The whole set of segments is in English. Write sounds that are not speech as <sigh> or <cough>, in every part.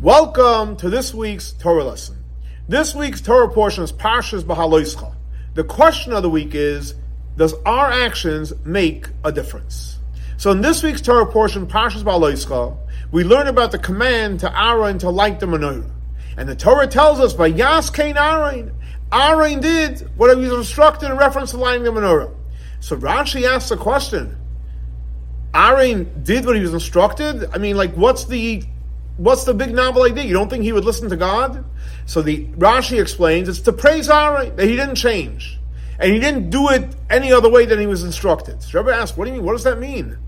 Welcome to this week's Torah lesson. This week's Torah portion is Parshas Behaaloscha. The question of the week is, does our actions make a difference? So in this week's Torah portion, Parshas Behaaloscha, we learn about the command to Aaron to light the menorah. And the Torah tells us, by Kain Aaron, Aaron did what he was instructed in reference to lighting the menorah. So Rashi asks the question, Aaron did what he was instructed? I mean, like, what's the what's the big novel idea? You don't think he would listen to God? So the Rashi explains it's to praise Aaron that he didn't change. And he didn't do it any other way than he was instructed. So Rebbe asked, what do you mean? What does that mean?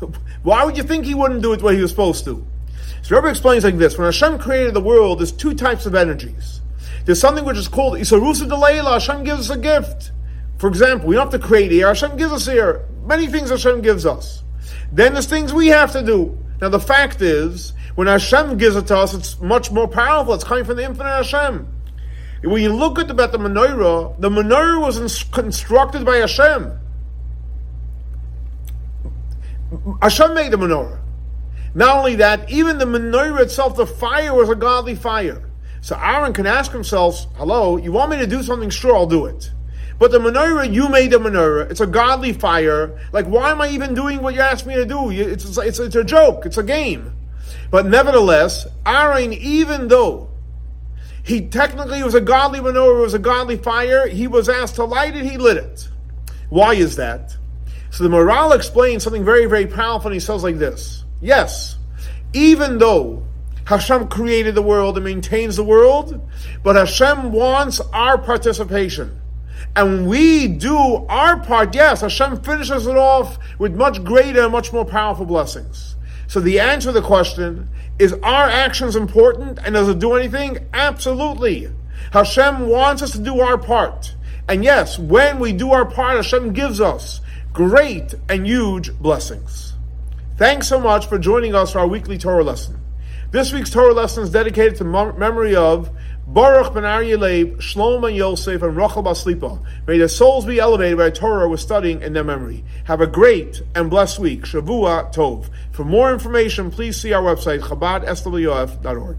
<laughs> Why would you think he wouldn't do it the way he was supposed to? So Rebbe explains like this. When Hashem created the world, there's two types of energies. There's something which is called Isarusa Delayla. Hashem gives us a gift. For example, we don't have to create air. Hashem gives us air. Many things Hashem gives us. Then there's things we have to do. Now the fact is, when Hashem gives it to us, it's much more powerful. It's coming from the infinite Hashem. When you look at about the menorah, the menorah was constructed by Hashem. Hashem made the menorah. Not only that, even the menorah itself, the fire was a godly fire. So Aaron can ask himself, hello, you want me to do something? Sure, I'll do it. But the menorah, you made the menorah. It's a godly fire. Like, why am I even doing what you asked me to do? It's, it's, it's a joke. It's a game. But nevertheless, Aaron, even though he technically was a godly menorah, it was a godly fire, he was asked to light it, he lit it. Why is that? So the Maharal explains something very, very powerful, and he says like this Yes, even though Hashem created the world and maintains the world, but Hashem wants our participation. And we do our part, yes, Hashem finishes it off with much greater, much more powerful blessings. So the answer to the question is our actions important and does it do anything? Absolutely. Hashem wants us to do our part. And yes, when we do our part, Hashem gives us great and huge blessings. Thanks so much for joining us for our weekly Torah lesson. This week's Torah lesson is dedicated to memory of Baruch ben Aryeh Shlomo Yosef, and Rachel Baslipa. May their souls be elevated by Torah we're studying in their memory. Have a great and blessed week. Shavua Tov. For more information, please see our website, chabadSWF.org.